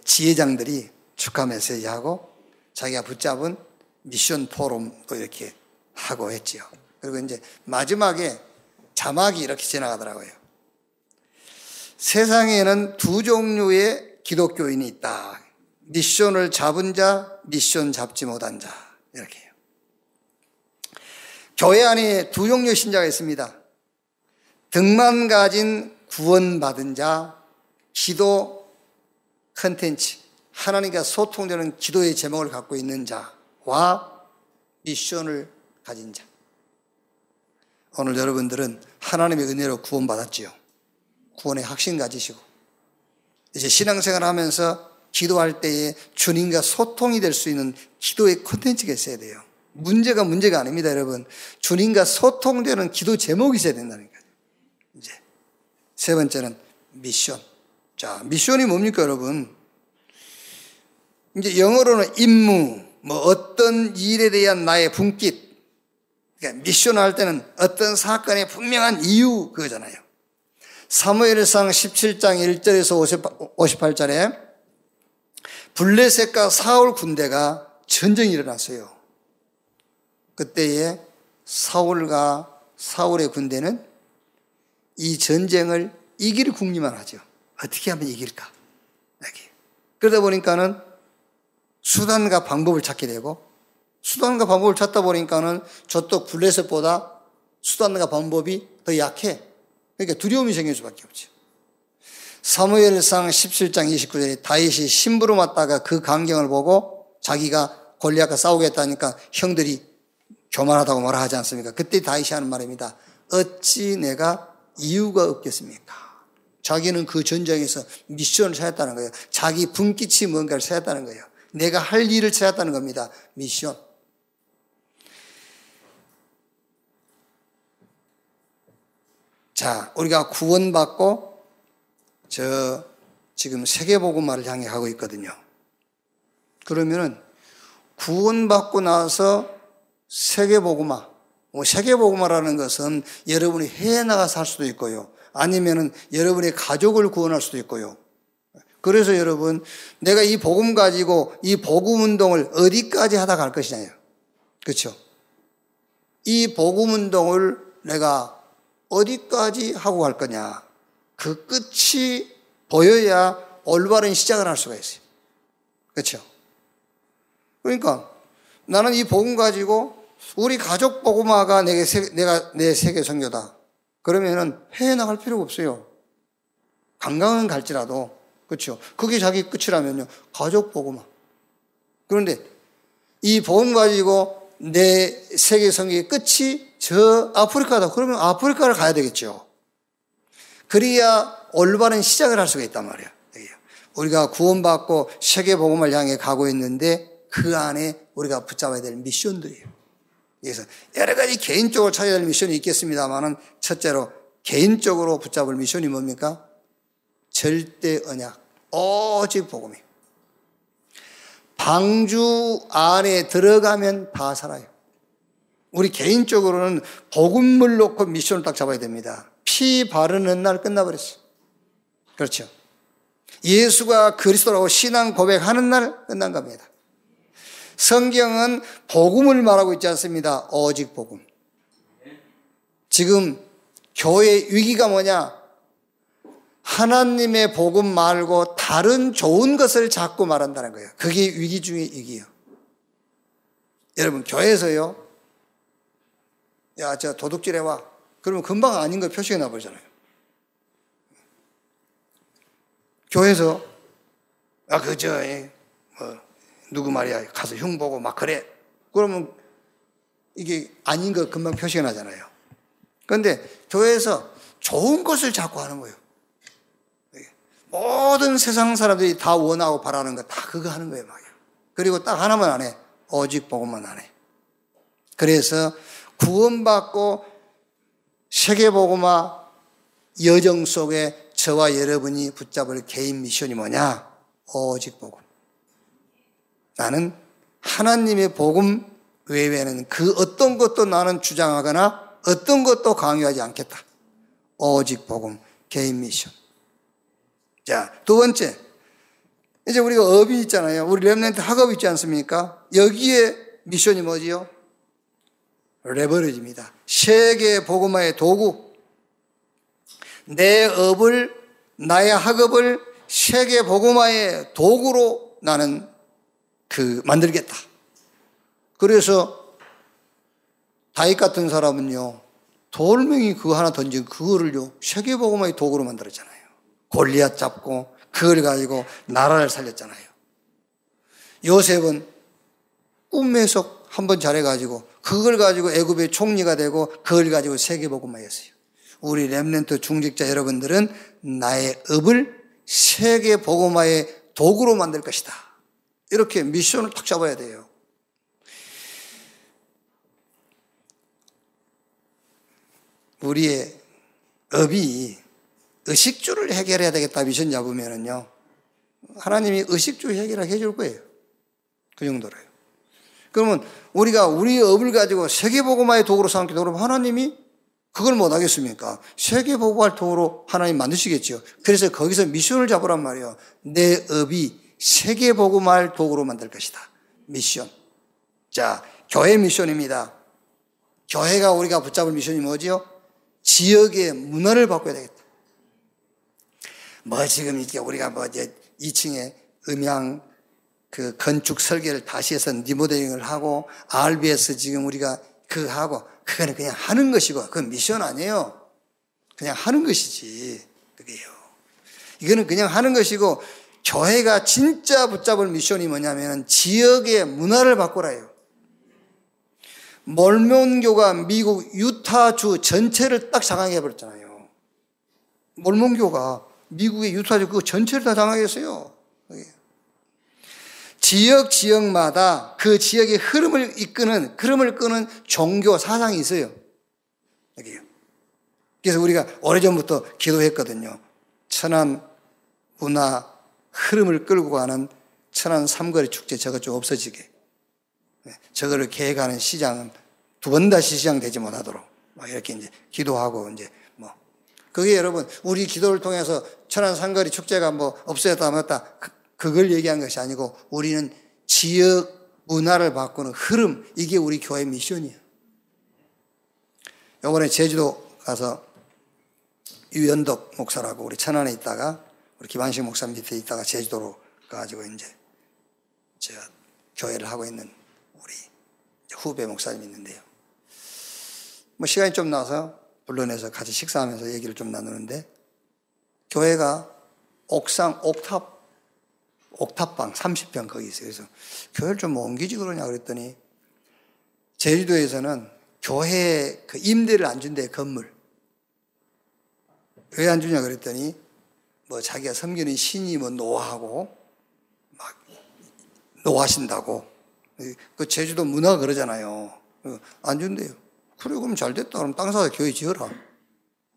지회장들이 축하 메시지 하고 자기가 붙잡은 미션 포럼도 이렇게 하고 했지요. 그리고 이제 마지막에 자막이 이렇게 지나가더라고요. 세상에는 두 종류의 기독교인이 있다. 미션을 잡은 자, 미션 잡지 못한 자. 이렇게요. 교회 안에 두 종류의 신자가 있습니다. 등만 가진 구원받은 자, 기도 컨텐츠, 하나님과 소통되는 기도의 제목을 갖고 있는 자와 미션을 가진 자. 오늘 여러분들은 하나님의 은혜로 구원받았지요. 구원의 확신 가지시고, 이제 신앙생활 하면서 기도할 때에 주님과 소통이 될 수 있는 기도의 콘텐츠가 있어야 돼요. 문제가 문제가 아닙니다, 여러분. 주님과 소통되는 기도 제목이 있어야 된다니까. 세 번째는 미션. 자, 미션이 뭡니까, 여러분? 이제 영어로는 임무, 뭐 어떤 일에 대한 나의 분깃. 그러니까 미션 할 때는 어떤 사건의 분명한 이유 그거잖아요. 사무엘상 17장 1절에서 58절에 블레셋과 사울 군대가 전쟁이 일어났어요. 그때에 사울과 사울의 군대는 이 전쟁을 이길 궁리만 하죠. 어떻게 하면 이길까? 이렇게. 그러다 보니까는 수단과 방법을 찾게 되고 수단과 방법을 찾다 보니까는 저쪽 블레셋보다 수단과 방법이 더 약해. 그러니까 두려움이 생길 수밖에 없죠. 사무엘상 17장 29절에 다윗이 심부름 왔다가 그 광경을 보고 자기가 골리앗과 싸우겠다니까 형들이 교만하다고 뭐라 하지 않습니까? 그때 다윗이 하는 말입니다. 어찌 내가 이유가 없겠습니까? 자기는 그 전쟁에서 미션을 찾았다는 거예요. 자기 분기치 뭔가를 찾았다는 거예요. 내가 할 일을 찾았다는 겁니다. 미션. 자, 우리가 구원받고 저 지금 세계복음화를 향해 가고 있거든요. 그러면은 구원받고 나서 세계복음화 뭐 세계복음화라는 것은 여러분이 해외 나가 살 수도 있고요. 아니면은 여러분의 가족을 구원할 수도 있고요. 그래서 여러분, 내가 이 복음 가지고 이 복음 운동을 어디까지 하다 갈 것이냐요. 그렇죠? 이 복음 운동을 내가 어디까지 하고 갈 거냐. 그 끝이 보여야 올바른 시작을 할 수가 있어요. 그렇죠? 그러니까 나는 이 복음 가지고 우리 가족 복음화가 내게 세, 내가 내 세계 선교다. 그러면은 해외 나갈 필요가 없어요. 관광은 갈지라도 그렇죠. 그게 자기 끝이라면요. 가족 복음화. 그런데 이 복음 가지고 내 세계 선교의 끝이 저 아프리카다. 그러면 아프리카를 가야 되겠죠. 그래야 올바른 시작을 할 수가 있단 말이에요. 우리가 구원받고 세계 복음을 향해 가고 있는데 그 안에 우리가 붙잡아야 될 미션들이에요. 그래서 여러 가지 개인적으로 찾아야 될 미션이 있겠습니다만은 첫째로 개인적으로 붙잡을 미션이 뭡니까? 절대 언약. 오직 복음이. 방주 안에 들어가면 다 살아요. 우리 개인적으로는 복음을 놓고 미션을 딱 잡아야 됩니다. 피 바르는 날 끝나버렸어요. 그렇죠. 예수가 그리스도라고 신앙 고백하는 날 끝난 겁니다. 성경은 복음을 말하고 있지 않습니다. 오직 복음. 지금 교회 위기가 뭐냐? 하나님의 복음 말고 다른 좋은 것을 자꾸 말한다는 거예요. 그게 위기 중의 위기예요. 여러분, 교회에서요. 야, 저 도둑질 해 와. 그러면 금방 아닌 걸 표시해 놔버리잖아요. 교회에서, 아, 그저, 뭐, 누구 말이야. 가서 흉 보고 막 그래. 그러면 이게 아닌 거 금방 표시가 나잖아요. 그런데 교회에서 좋은 것을 자꾸 하는 거예요. 모든 세상 사람들이 다 원하고 바라는 거 다 그거 하는 거예요, 말이야. 그리고 딱 하나만 안 해. 오직 복음만 안 해. 그래서 구원받고 세계복음화 여정 속에 저와 여러분이 붙잡을 개인 미션이 뭐냐? 오직 복음. 나는 하나님의 복음 외에는 그 어떤 것도 나는 주장하거나 어떤 것도 강요하지 않겠다. 오직 복음, 개인 미션. 자, 두 번째. 이제 우리가 업이 있잖아요. 우리 랩렌트 학업 있지 않습니까? 여기에 미션이 뭐지요? 레버리지입니다. 세계 복음화의 도구. 내 업을, 나의 학업을 세계 복음화의 도구로 나는 그 만들겠다. 그래서 다윗 같은 사람은요 돌멩이 그거 하나 던진 그거를요 세계복음화의 도구로 만들었잖아요. 골리앗 잡고 그걸 가지고 나라를 살렸잖아요. 요셉은 꿈에서 한 번 잘해가지고 그걸 가지고 애굽의 총리가 되고 그걸 가지고 세계복음화했어요. 우리 렘넨트 중직자 여러분들은 나의 업을 세계복음화의 도구로 만들 것이다. 이렇게 미션을 탁 잡아야 돼요. 우리의 업이 의식주를 해결해야 되겠다 미션 잡으면은요. 하나님이 의식주 해결해 줄 거예요. 그 정도로요. 그러면 우리가 우리 업을 가지고 세계보고마의 도구로 삼기 도구로 하나님이 그걸 못 하겠습니까? 세계보고할 도구로 하나님 만드시겠죠. 그래서 거기서 미션을 잡으란 말이에요. 내 업이 세계보고말 도구로 만들 것이다. 미션. 자, 교회 미션입니다. 교회가 우리가 붙잡을 미션이 뭐지요? 지역의 문화를 바꿔야 되겠다. 뭐 지금 이게 우리가 뭐 이제 2층에 음향 그 건축 설계를 다시 해서 리모델링을 하고 RBS 지금 우리가 그거 하고 그거는 그냥 하는 것이고 그건 미션 아니에요. 그냥 하는 것이지. 그게요. 이거는 그냥 하는 것이고 교회가 진짜 붙잡을 미션이 뭐냐면 지역의 문화를 바꾸라요. 몰몬교가 미국 유타주 전체를 딱 장악해 버렸잖아요. 몰몬교가 미국의 유타주 그 전체를 다 장악했어요. 지역 지역마다 그 지역의 흐름을 이끄는 흐름을 끄는 종교 사상이 있어요. 여기요. 그래서 우리가 오래전부터 기도했거든요. 천안 문화 흐름을 끌고 가는 천안 삼거리 축제 저것 좀 없어지게. 네, 저거를 계획하는 시장은 두 번 다시 시장 되지 못하도록 막 이렇게 이제 기도하고 이제 뭐 그게 여러분 우리 기도를 통해서 천안 상거리 축제가 뭐 없어졌다 맞다 그, 그걸 얘기한 것이 아니고 우리는 지역 문화를 바꾸는 흐름 이게 우리 교회 미션이에요. 요번에 제주도 가서 유연덕 목사라고 우리 천안에 있다가 우리 김한식 목사 밑에 있다가 제주도로 가지고 이제 제가 교회를 하고 있는 우리 후배 목사님 있는데요. 뭐 시간이 좀 나서 불러내서 같이 식사하면서 얘기를 좀 나누는데 교회가 옥상 옥탑 옥탑방 30평 거기 있어요. 그래서 교회를 좀 옮기지 그러냐 그랬더니 제주도에서는 교회 그 임대를 안 준대 건물. 왜 안 주냐 그랬더니 뭐 자기가 섬기는 신이 뭐 노하고 막 노하신다고. 그 제주도 문화가 그러잖아요. 안 준대요. 그래 그럼 잘 됐다. 그럼 땅 사서 교회 지어라.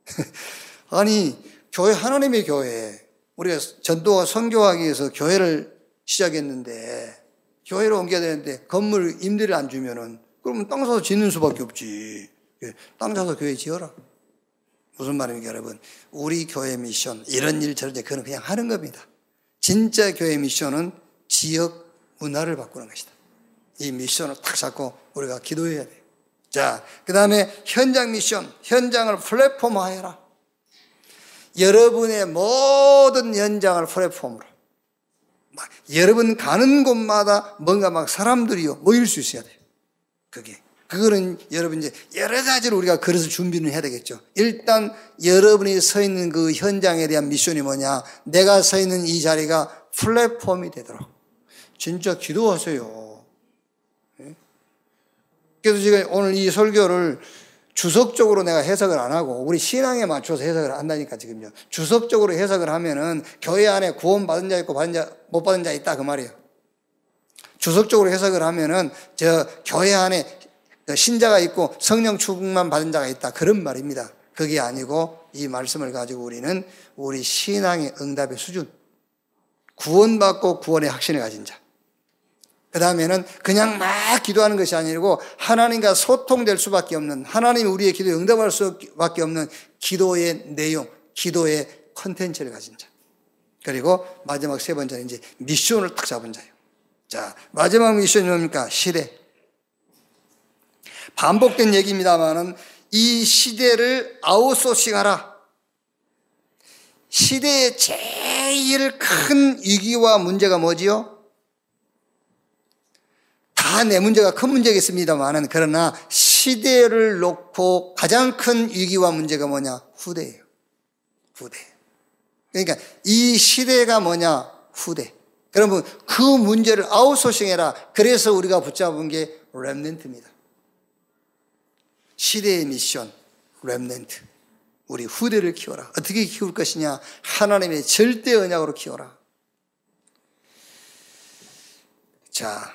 아니 교회 하나님의 교회 우리가 전도와 선교하기 위해서 교회를 시작했는데 교회로 옮겨야 되는데 건물 임대를 안 주면은 그러면 땅 사서 짓는 수밖에 없지. 예, 땅 사서 교회 지어라. 무슨 말입니까, 여러분? 우리 교회 미션, 이런 일 저런 일, 그건 그냥 하는 겁니다. 진짜 교회 미션은 지역 문화를 바꾸는 것이다. 이 미션을 딱 잡고 우리가 기도해야 돼요. 자, 그 다음에 현장 미션, 현장을 플랫폼화해라. 여러분의 모든 현장을 플랫폼으로. 막 여러분 가는 곳마다 뭔가 막 사람들이요, 모일 수 있어야 돼요. 그게. 그거는 여러분 이제 여러 가지로 우리가 그래서 준비를 해야 되겠죠. 일단 여러분이 서 있는 그 현장에 대한 미션이 뭐냐. 내가 서 있는 이 자리가 플랫폼이 되도록. 진짜 기도하세요. 예? 그래서 제가 오늘 이 설교를 주석적으로 내가 해석을 안 하고 우리 신앙에 맞춰서 해석을 한다니까 지금요. 주석적으로 해석을 하면은 교회 안에 구원 받은 자 있고 받은 자, 못 받은 자 있다 그 말이에요. 주석적으로 해석을 하면은 저 교회 안에 신자가 있고 성령 충만 받은 자가 있다. 그런 말입니다. 그게 아니고 이 말씀을 가지고 우리는 우리 신앙의 응답의 수준, 구원받고 구원의 확신을 가진 자. 그 다음에는 그냥 막 기도하는 것이 아니고 하나님과 소통될 수밖에 없는 하나님이 우리의 기도에 응답할 수밖에 없는 기도의 내용, 기도의 컨텐츠를 가진 자. 그리고 마지막 세 번째는 이제 미션을 딱 잡은 자예요. 자, 마지막 미션이 뭡니까? 시대. 반복된 얘기입니다만은 이 시대를 아웃소싱하라. 시대의 제일 큰 위기와 문제가 뭐지요? 다 내 문제가 큰 문제겠습니다만은 그러나 시대를 놓고 가장 큰 위기와 문제가 뭐냐? 후대예요. 후대. 그러니까 이 시대가 뭐냐? 후대. 그러면 그 문제를 아웃소싱해라. 그래서 우리가 붙잡은 게 랩넨트입니다. 시대의 미션, Remnant. 우리 후대를 키워라. 어떻게 키울 것이냐? 하나님의 절대 언약으로 키워라. 자,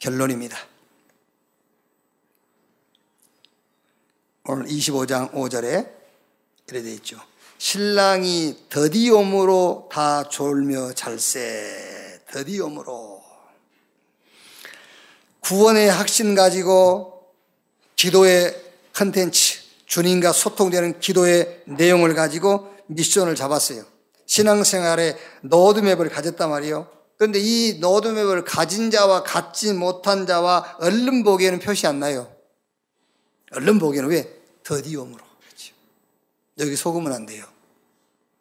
결론입니다. 오늘 25장 5절에 이래 돼 있죠. 신랑이 더디옴으로 다 졸며 잘새. 더디옴으로. 구원의 확신 가지고 기도의 컨텐츠, 주님과 소통되는 기도의 내용을 가지고 미션을 잡았어요. 신앙생활에 노드맵을 가졌단 말이에요. 그런데 이 노드맵을 가진 자와 갖지 못한 자와 얼른 보기에는 표시 안 나요. 얼른 보기에는 왜? 더디움으로. 그렇죠. 여기 속으면 안 돼요.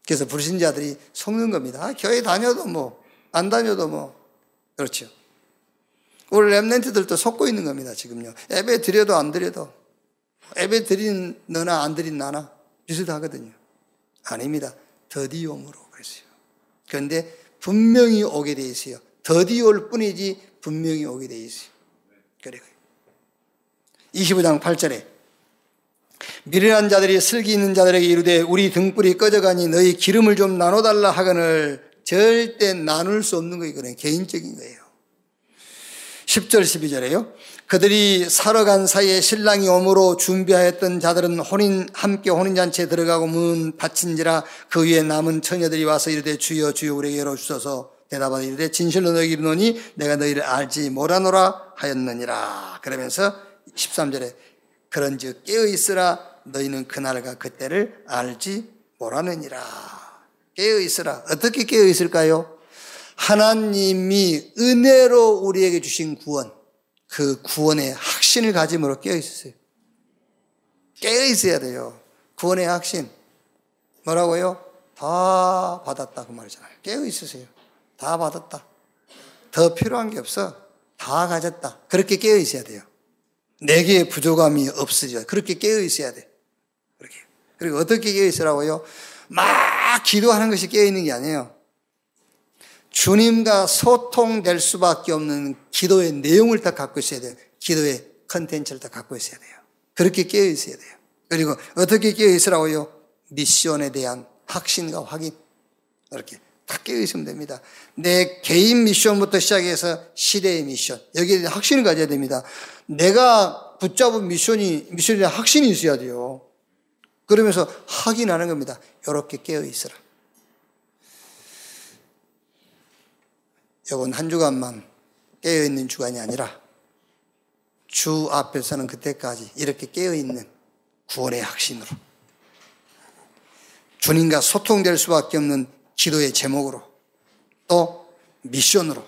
그래서 불신자들이 속는 겁니다. 아, 교회 다녀도 뭐, 안 다녀도 뭐. 그렇죠. 우리 랩렌트들도 속고 있는 겁니다, 지금요. 예배 드려도 안 드려도. 예배 드린 너나 안 드린 나나 비슷하거든요. 아닙니다. 더디옴으로 그랬어요. 그런데 분명히 오게 돼 있어요. 더디 올 뿐이지 분명히 오게 돼 있어요. 그래. 25장 8절에 미련한 자들이 슬기 있는 자들에게 이르되 우리 등불이 꺼져가니 너희 기름을 좀 나눠달라 하거늘 절대 나눌 수 없는 거예요. 개인적인 거예요. 10절 12절에요. 그들이 살아간 사이에 신랑이 오므로 준비하였던 자들은 혼인 함께 혼인잔치에 들어가고 문 닫힌지라 그 위에 남은 처녀들이 와서 이르되 주여 주여 우리에게 열어주소서 대답하되 이르되 진실로 너희 이르노니 내가 너희를 알지 못하노라 하였느니라 그러면서 13절에 그런즉 깨어 있으라 너희는 그날과 그때를 알지 못하느니라. 깨어 있으라. 어떻게 깨어 있을까요? 하나님이 은혜로 우리에게 주신 구원, 그 구원의 확신을 가짐으로 깨어 있었어요. 깨어 있어야 돼요. 구원의 확신. 뭐라고요? 다 받았다 그 말이잖아요. 깨어 있으세요. 다 받았다. 더 필요한 게 없어. 다 가졌다. 그렇게 깨어 있어야 돼요. 내게 부족함이 없으죠. 그렇게 깨어 있어야 돼. 그렇게. 그리고 어떻게 깨어 있으라고요? 막 기도하는 것이 깨어 있는 게 아니에요. 주님과 소통될 수밖에 없는 기도의 내용을 다 갖고 있어야 돼요. 기도의 컨텐츠를 다 갖고 있어야 돼요. 그렇게 깨어 있어야 돼요. 그리고 어떻게 깨어 있으라고요? 미션에 대한 확신과 확인. 이렇게 다 깨어 있으면 됩니다. 내 개인 미션부터 시작해서 시대의 미션. 여기에 대한 확신을 가져야 됩니다. 내가 붙잡은 미션이, 대한 확신이 있어야 돼요. 그러면서 확인하는 겁니다. 이렇게 깨어 있으라. 이건 한 주간만 깨어 있는 주간이 아니라 주 앞에서는 그때까지 이렇게 깨어 있는 구원의 확신으로 주님과 소통될 수밖에 없는 기도의 제목으로 또 미션으로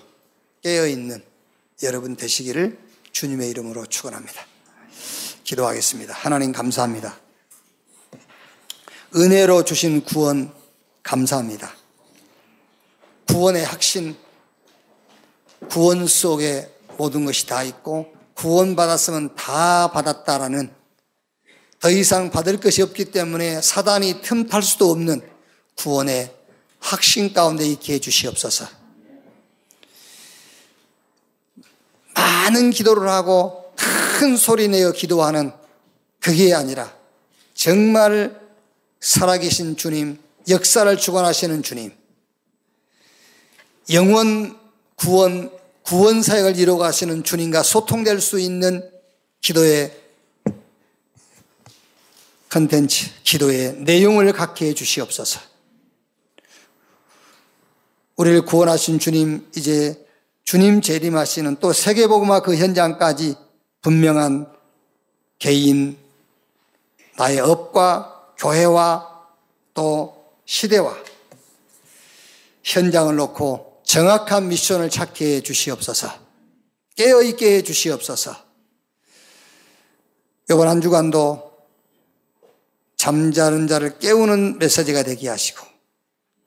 깨어 있는 여러분 되시기를 주님의 이름으로 축원합니다. 기도하겠습니다. 하나님 감사합니다. 은혜로 주신 구원 감사합니다. 구원의 확신 구원 속에 모든 것이 다 있고 구원 받았으면 다 받았다라는 더 이상 받을 것이 없기 때문에 사단이 틈탈 수도 없는 구원의 확신 가운데 있게 해주시옵소서. 많은 기도를 하고 큰 소리 내어 기도하는 그게 아니라 정말 살아계신 주님, 역사를 주관하시는 주님, 영원 구원, 구원 사역을 이루어 가시는 주님과 소통될 수 있는 기도의 컨텐츠, 기도의 내용을 갖게 해 주시옵소서. 우리를 구원하신 주님, 이제 주님 재림하시는 또 세계복음화 그 현장까지 분명한 개인, 나의 업과 교회와 또 시대와 현장을 놓고 정확한 미션을 찾게 해 주시옵소서. 깨어 있게 해 주시옵소서. 이번 한 주간도 잠자는 자를 깨우는 메시지가 되게 하시고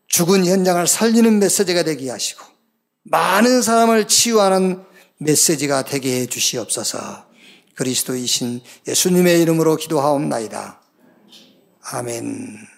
죽은 현장을 살리는 메시지가 되게 하시고 많은 사람을 치유하는 메시지가 되게 해 주시옵소서. 그리스도이신 예수님의 이름으로 기도하옵나이다. 아멘.